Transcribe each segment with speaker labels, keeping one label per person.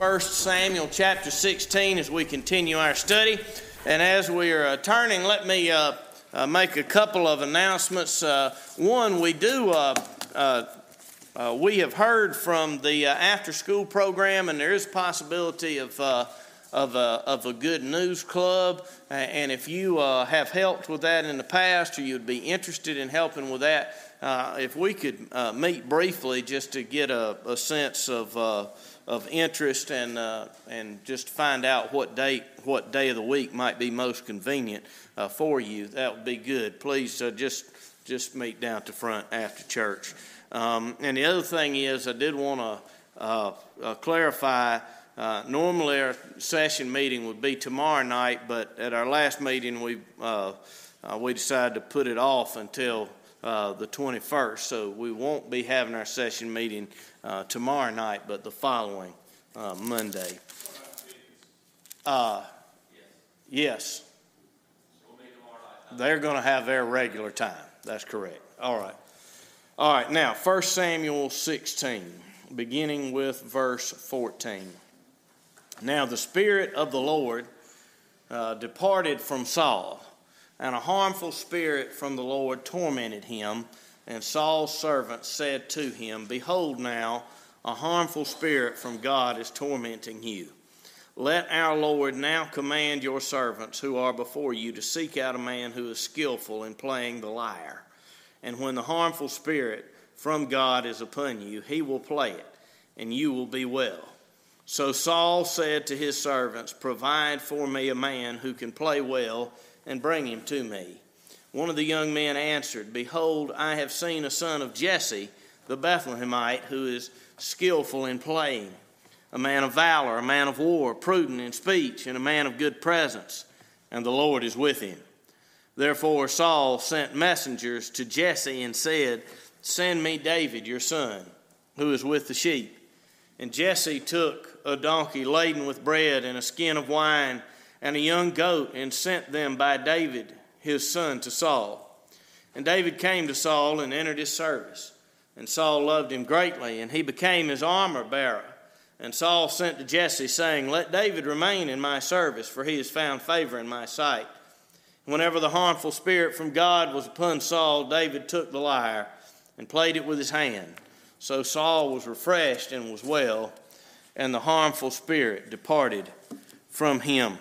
Speaker 1: 1 Samuel chapter 16 as we continue our study. And as we are uh, turning, let me uh, uh, make a couple of announcements. Uh, one, we do, uh, uh, we have heard from the after school program, and there is possibility of. Of a, of a good news club, and if you have helped with that in the past or you'd be interested in helping with that, if we could meet briefly just to get a, a sense of of interest and, uh, and just find out what date, what day of the week might be most convenient uh, for you, that would be good. Please uh, just, just meet down at the front after church. Um, and the other thing is, I did want to uh, uh, clarify. Uh, normally, our session meeting would be tomorrow night, but at our last meeting, we we decided to put it off until uh, the 21st. So we won't be having our session meeting uh, tomorrow night, but the following uh, Monday. Uh, yes. They're going to have their regular time. That's correct. All right. All right. Now, 1 Samuel 16, beginning with verse 14. Now, the Spirit of the Lord uh, departed from Saul and a harmful spirit from the Lord tormented him. And Saul's servant said to him, Behold, now a harmful spirit from God is tormenting you. Let our Lord now command your servants who are before you to seek out a man who is skillful in playing the lyre. And when the harmful spirit from God is upon you, he will play it, and you will be well. So Saul said to his servants, Provide for me a man who can play well and bring him to me. One of the young men answered, Behold, I have seen a son of Jesse, the Bethlehemite, who is skillful in playing, a man of valor, a man of war, prudent in speech, and a man of good presence, and the Lord is with him. Therefore Saul sent messengers to Jesse and said, Send me David, your son, who is with the sheep. And Jesse took a donkey laden with bread and a skin of wine and a young goat and sent them by David, his son, to Saul. And David came to Saul and entered his service. And Saul loved him greatly, and he became his armor bearer. And Saul sent to Jesse, saying, Let David remain in my service, for he has found favor in my sight. Whenever the harmful spirit from God was upon Saul, David took the lyre and played it with his hand. So Saul was refreshed and was well, and the harmful spirit departed from him.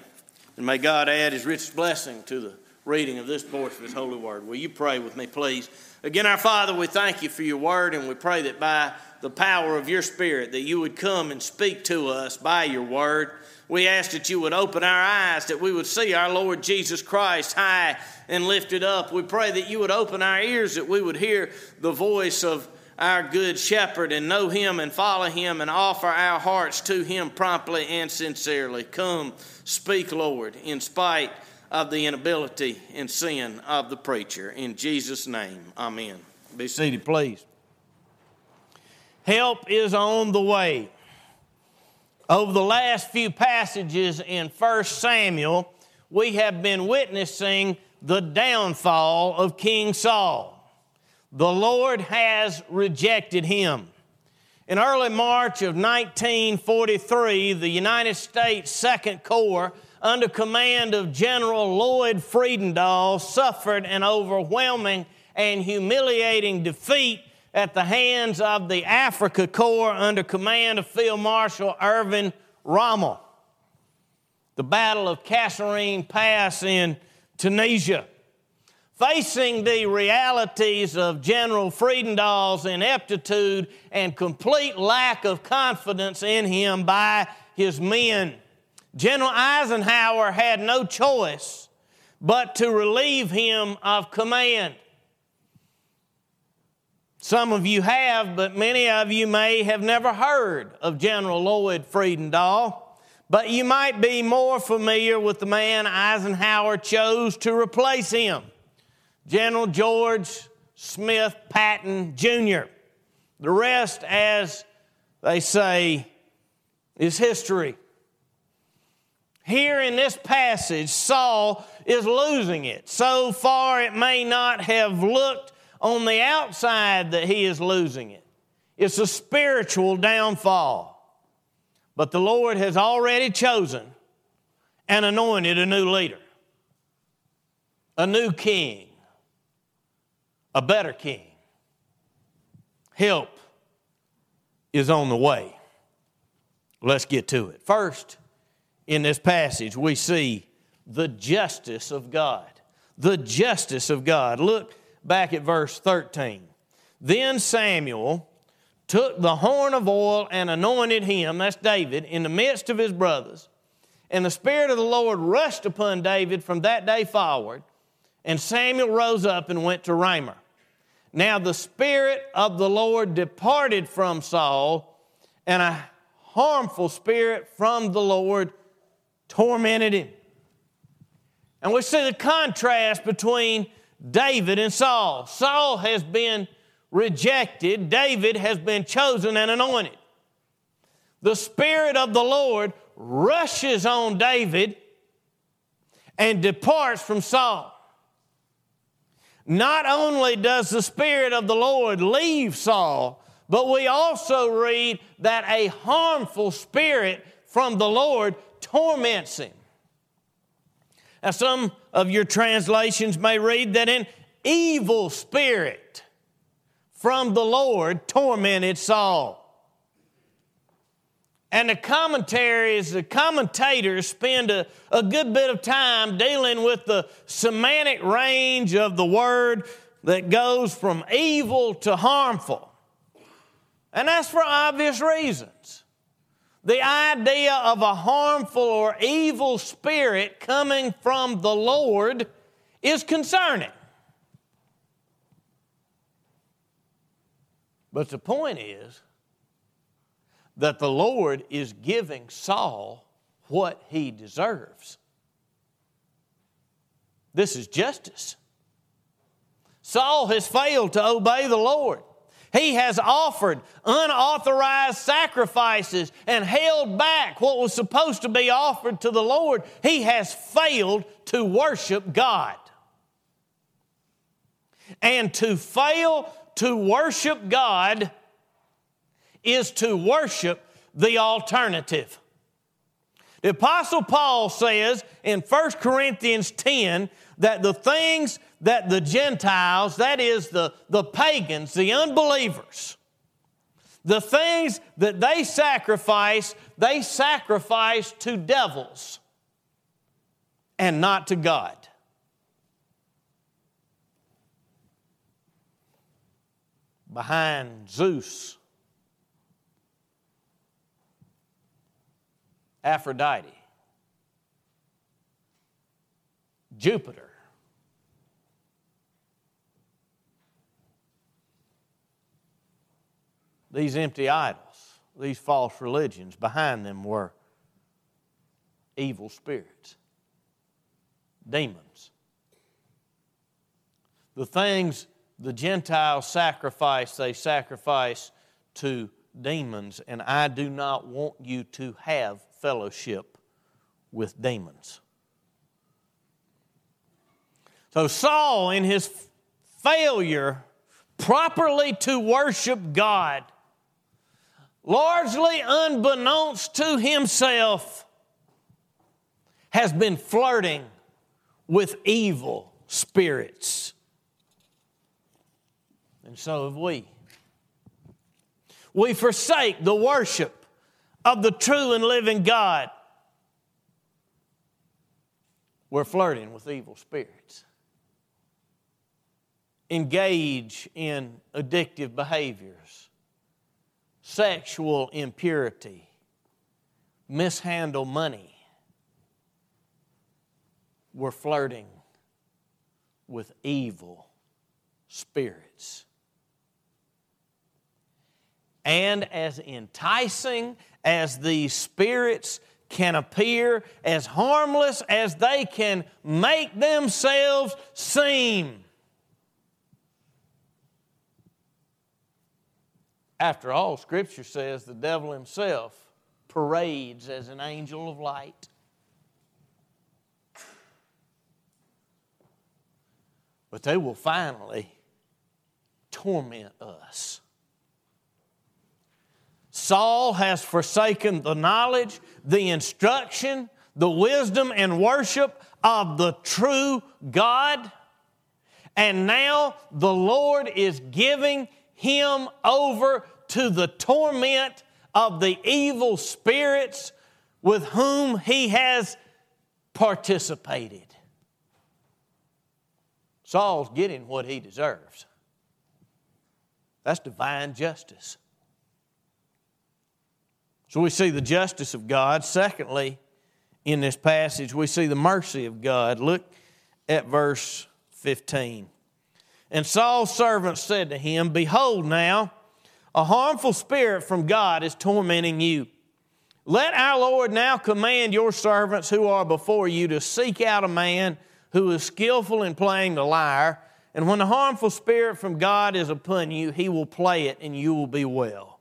Speaker 1: And may God add his richest blessing to the reading of this portion of his holy word. Will you pray with me, please? Again, our Father, we thank you for your word, and we pray that by the power of your Spirit, that you would come and speak to us by your word. We ask that you would open our eyes, that we would see our Lord Jesus Christ high and lifted up. We pray that you would open our ears, that we would hear the voice of our good shepherd and know him and follow him and offer our hearts to him promptly and sincerely. Come, speak, Lord, in spite of the inability and sin of the preacher. In Jesus' name, amen. Be seated, please. Help is on the way. Over the last few passages in 1 Samuel, we have been witnessing the downfall of King Saul. The Lord has rejected him. In early March of 1943, the United States Second Corps, under command of General Lloyd Fredendall, suffered an overwhelming and humiliating defeat at the hands of the Africa Corps under command of Field Marshal Erwin Rommel. The Battle of Kasserine Pass in Tunisia facing the realities of General Fredendall's ineptitude and complete lack of confidence in him by his men. General Eisenhower had no choice but to relieve him of command. Some of you have, but many of you may have never heard of General Lloyd Friedendahl. But you might be more familiar with the man Eisenhower chose to replace him. General George Smith Patton Jr. The rest, as they say, is history. Here in this passage, Saul is losing it. So far, it may not have looked on the outside that he is losing it. It's a spiritual downfall. But the Lord has already chosen and anointed a new leader, a new king, a better king. Help is on the way. Let's get to it. First, in this passage, we see the justice of God. The justice of God. Look back at verse 13. Then Samuel took the horn of oil and anointed him, that's David, in the midst of his brothers. And the Spirit of the Lord rushed upon David from that day forward. And Samuel rose up and went to Ramah. Now the Spirit of the Lord departed from Saul, and a harmful spirit from the Lord tormented him. And we see the contrast between David and Saul. Saul has been rejected, David has been chosen and anointed. The Spirit of the Lord rushes on David and departs from Saul. Not only does the Spirit of the Lord leave Saul, but we also read that a harmful spirit from the Lord torments him. Now, some of your translations may read that an evil spirit from the Lord tormented Saul. And the commentaries, the commentators spend a, a good bit of time dealing with the semantic range of the word that goes from evil to harmful. And that's for obvious reasons. The idea of a harmful or evil spirit coming from the Lord is concerning. But the point is, that the Lord is giving Saul what he deserves. This is justice. Saul has failed to obey the Lord. He has offered unauthorized sacrifices and held back what was supposed to be offered to the Lord. He has failed to worship God. And to fail to worship God is to worship the alternative. The Apostle Paul says in 1 Corinthians 10 that the things that the Gentiles, that is, the, the pagans, the unbelievers, the things that they sacrifice, they sacrifice to devils and not to God. Behind Zeus Aphrodite, Jupiter. These empty idols, these false religions, behind them were evil spirits, demons. The things the Gentiles sacrifice, they sacrifice to demons, and I do not want you to have fellowship with demons. So, Saul, in his failure properly to worship God, largely unbeknownst to himself, has been flirting with evil spirits. And so have we. We forsake the worship of the true and living God, we're flirting with evil spirits. Engage in addictive behaviors, sexual impurity, mishandle money. We're flirting with evil spirits. And as enticing as these spirits can appear, as harmless as they can make themselves seem. After all, Scripture says the devil himself parades as an angel of light. But they will finally torment us. Saul has forsaken the knowledge, the instruction, the wisdom, and worship of the true God. And now the Lord is giving him over to the torment of the evil spirits with whom he has participated. Saul's getting what he deserves. That's divine justice. So we see the justice of God. Secondly, in this passage, we see the mercy of God. Look at verse 15. And Saul's servant said to him, Behold, now, a harmful spirit from God is tormenting you. Let our Lord now command your servants who are before you to seek out a man who is skillful in playing the lyre, and when the harmful spirit from God is upon you, he will play it and you will be well.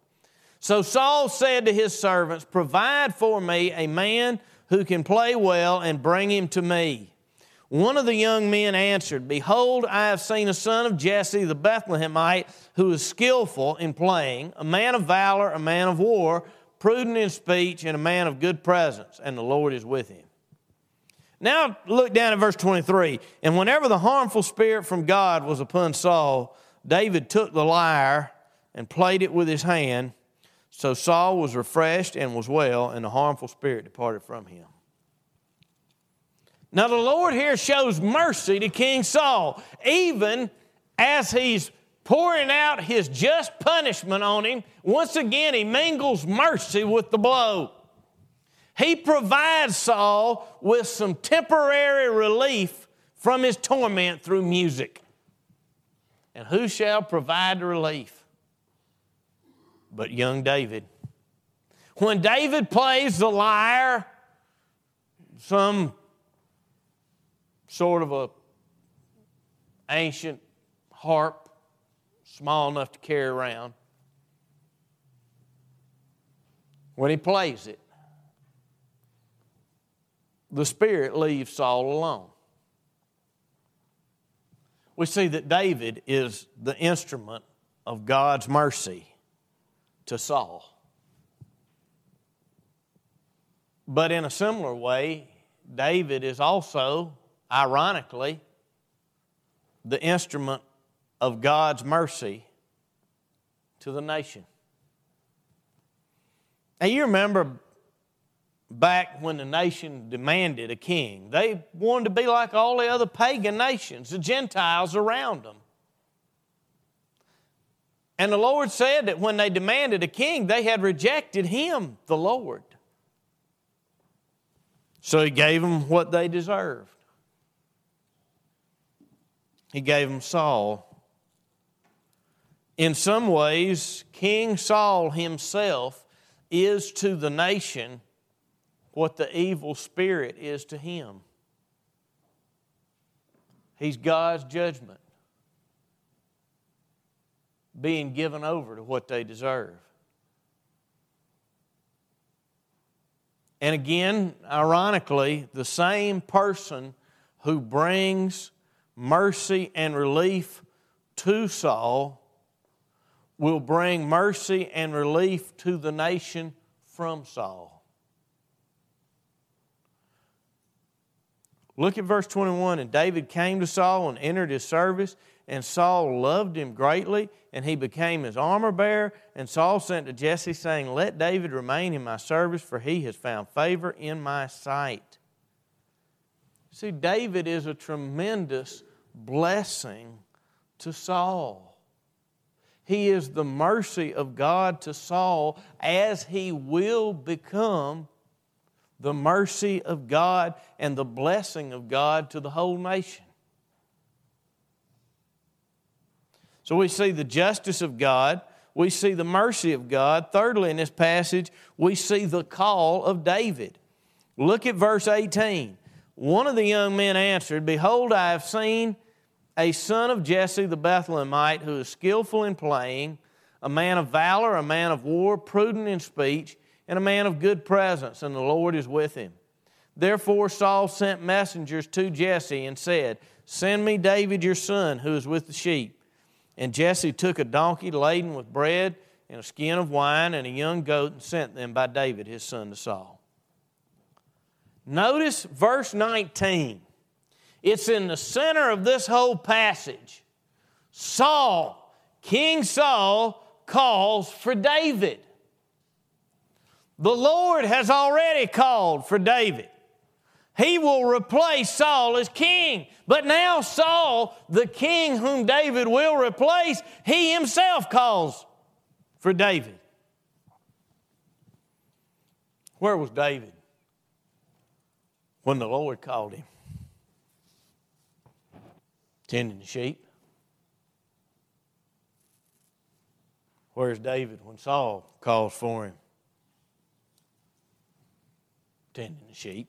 Speaker 1: So Saul said to his servants, Provide for me a man who can play well and bring him to me. One of the young men answered, Behold, I have seen a son of Jesse the Bethlehemite who is skillful in playing, a man of valor, a man of war, prudent in speech, and a man of good presence, and the Lord is with him. Now look down at verse 23. And whenever the harmful spirit from God was upon Saul, David took the lyre and played it with his hand. So Saul was refreshed and was well, and the harmful spirit departed from him. Now, the Lord here shows mercy to King Saul, even as he's pouring out his just punishment on him. Once again, he mingles mercy with the blow. He provides Saul with some temporary relief from his torment through music. And who shall provide relief? But young David. When David plays the lyre, some sort of a ancient harp, small enough to carry around. When he plays it, the Spirit leaves Saul alone. We see that David is the instrument of God's mercy to Saul. But in a similar way, David is also ironically, the instrument of God's mercy to the nation. Now, you remember back when the nation demanded a king, they wanted to be like all the other pagan nations, the Gentiles around them. And the Lord said that when they demanded a king, they had rejected him, the Lord. So he gave them what they deserved. He gave them Saul. In some ways, King Saul himself is to the nation what the evil spirit is to him. He's God's judgment being given over to what they deserve. And again, ironically, the same person who brings mercy and relief to Saul will bring mercy and relief to the nation from Saul. Look at verse 21. And David came to Saul and entered his service, and Saul loved him greatly, and he became his armor bearer. And Saul sent to Jesse, saying, Let David remain in my service, for he has found favor in my sight. See, David is a tremendous blessing to Saul. He is the mercy of God to Saul as he will become the mercy of God and the blessing of God to the whole nation. So we see the justice of God, we see the mercy of God. Thirdly, in this passage, we see the call of David. Look at verse 18. One of the young men answered, Behold, I have seen a son of Jesse the Bethlehemite who is skillful in playing, a man of valor, a man of war, prudent in speech, and a man of good presence, and the Lord is with him. Therefore Saul sent messengers to Jesse and said, Send me David your son, who is with the sheep. And Jesse took a donkey laden with bread and a skin of wine and a young goat and sent them by David, his son, to Saul. Notice verse 19. It's in the center of this whole passage. Saul, King Saul, calls for David. The Lord has already called for David. He will replace Saul as king. But now, Saul, the king whom David will replace, he himself calls for David. Where was David when the Lord called him? Tending the sheep. Where's David when Saul calls for him? Tending the sheep.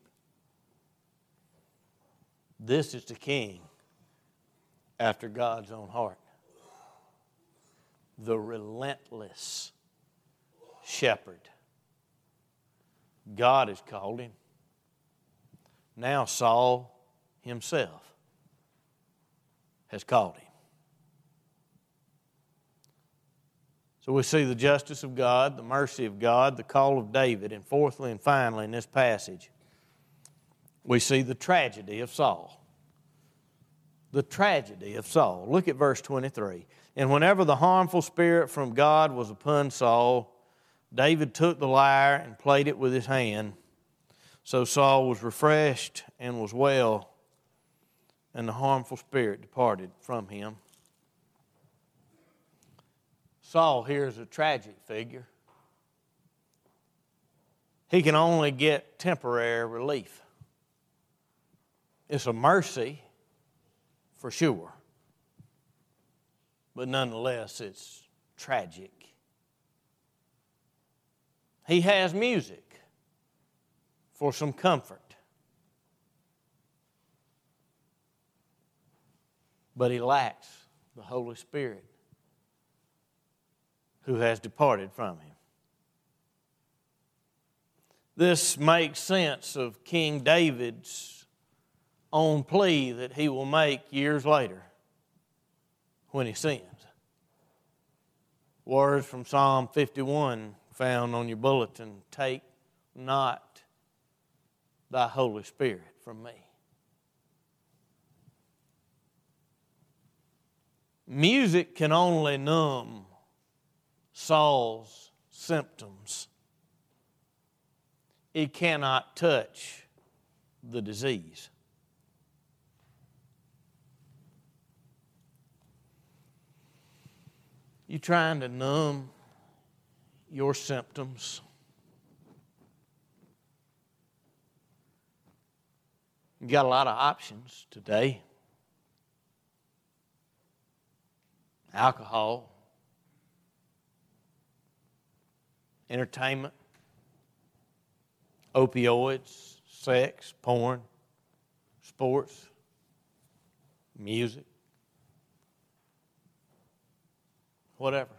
Speaker 1: This is the king after God's own heart. The relentless shepherd. God has called him. Now Saul himself has called him. So we see the justice of God, the mercy of God, the call of David, and fourthly and finally in this passage, we see the tragedy of Saul. The tragedy of Saul. Look at verse 23. And whenever the harmful spirit from God was upon Saul, David took the lyre and played it with his hand. So Saul was refreshed and was well, and the harmful spirit departed from him. Saul here is a tragic figure. He can only get temporary relief. It's a mercy for sure, but nonetheless, it's tragic. He has music for some comfort. But he lacks the Holy Spirit who has departed from him. This makes sense of King David's own plea that he will make years later when he sins. Words from Psalm 51 found on your bulletin Take not thy Holy Spirit from me. Music can only numb Saul's symptoms. It cannot touch the disease. You trying to numb your symptoms? You got a lot of options today. Alcohol, entertainment, opioids, sex, porn, sports, music, whatever.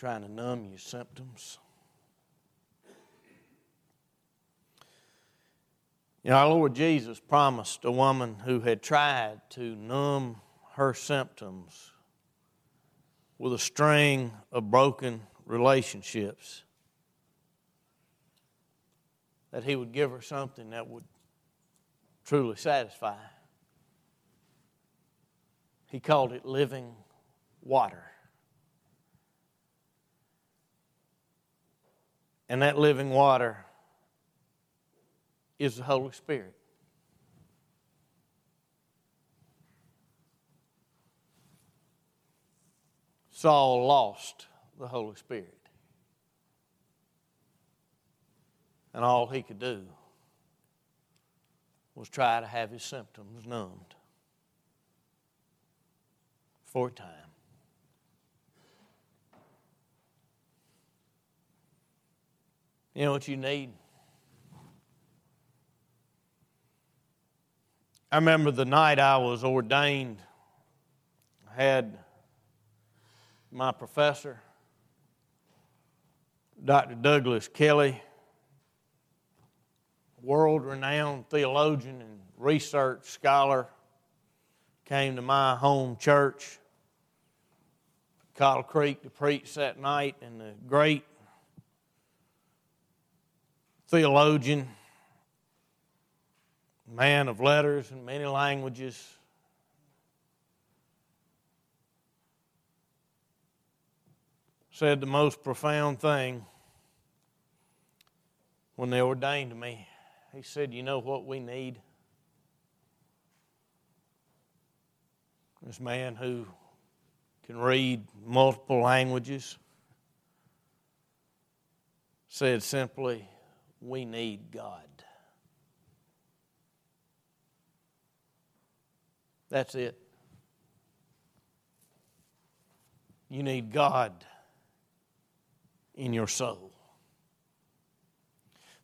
Speaker 1: trying to numb your symptoms. You know, our Lord Jesus promised a woman who had tried to numb her symptoms with a string of broken relationships that He would give her something that would truly satisfy. He called it living water. And that living water is the Holy Spirit. Saul lost the Holy Spirit. And all he could do was try to have his symptoms numbed for a time. You know what you need? I remember the night I was ordained, I had my professor, Dr. Douglas Kelly, world renowned theologian and research scholar, came to my home church
Speaker 2: Cottle Creek to preach that night, and the great theologian, man of letters and many languages, said the most profound thing when they ordained me. He said, You know what we need? This man who can read multiple languages said simply, We need God. That's it. You need God in your soul,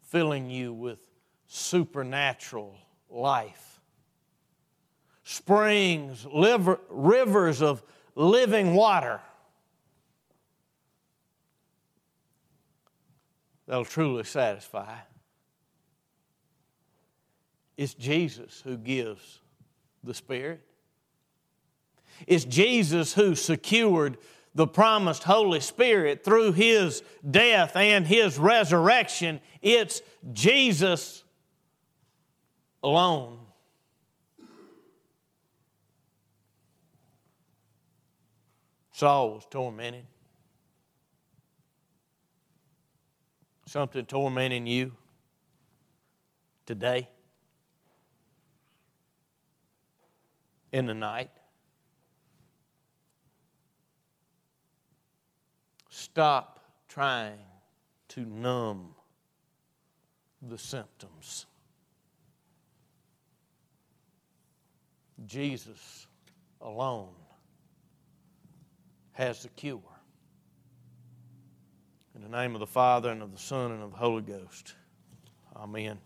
Speaker 2: filling you with supernatural life. Springs, liver, rivers of living water that'll truly satisfy. It's Jesus who gives the Spirit. It's Jesus who secured the promised Holy Spirit through His death and His resurrection. It's Jesus alone. Saul was tormented. Something tormenting you today, in the night. Stop trying to numb the symptoms. Jesus alone has the cure. In the name of the Father, and of the Son, and of the Holy Ghost. Amen.